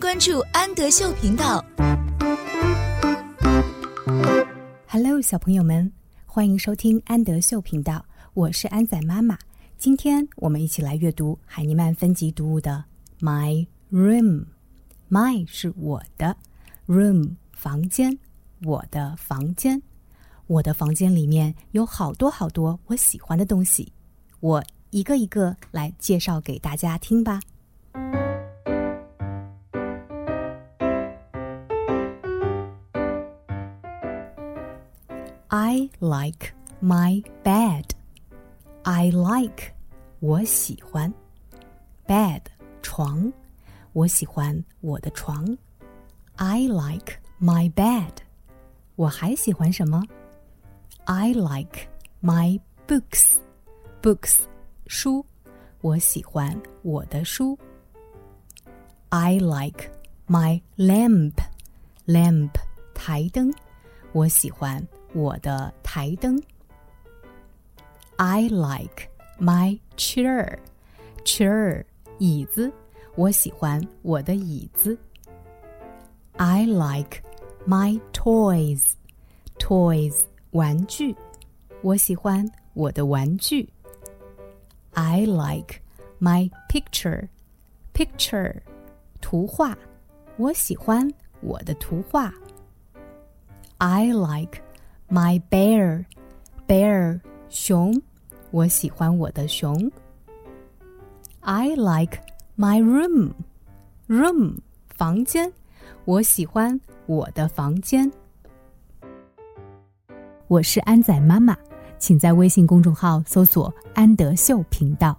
关注安德秀频道。Hello，小朋友们，欢迎收听安德秀频道，我是安仔妈妈。今天我们一起来阅读海尼曼分级读物的《My Room》。My 是我的，Room 房间，我的房间。我的房间里面有好多好多我喜欢的东西，我一个一个来介绍给大家听吧。I like my bed. I like 我喜欢 bed 床，我喜欢我的床。I like my bed. 我还喜欢什么？I like my books. Books 书，我喜欢我的书。I like my lamp. Lamp 台灯，我喜欢 我的台灯。I like my chair. Chair 椅子，我喜欢我的椅子。I like my toys. Toys 玩具，我喜欢我的玩具。I like my picture. Picture，图画，我喜欢我的图画。I like my bear. Bear，熊，我喜欢我的熊。I like my room. Room，房间，我喜欢我的房间。我是安仔妈妈，请在微信公众号搜索“安德秀频道”。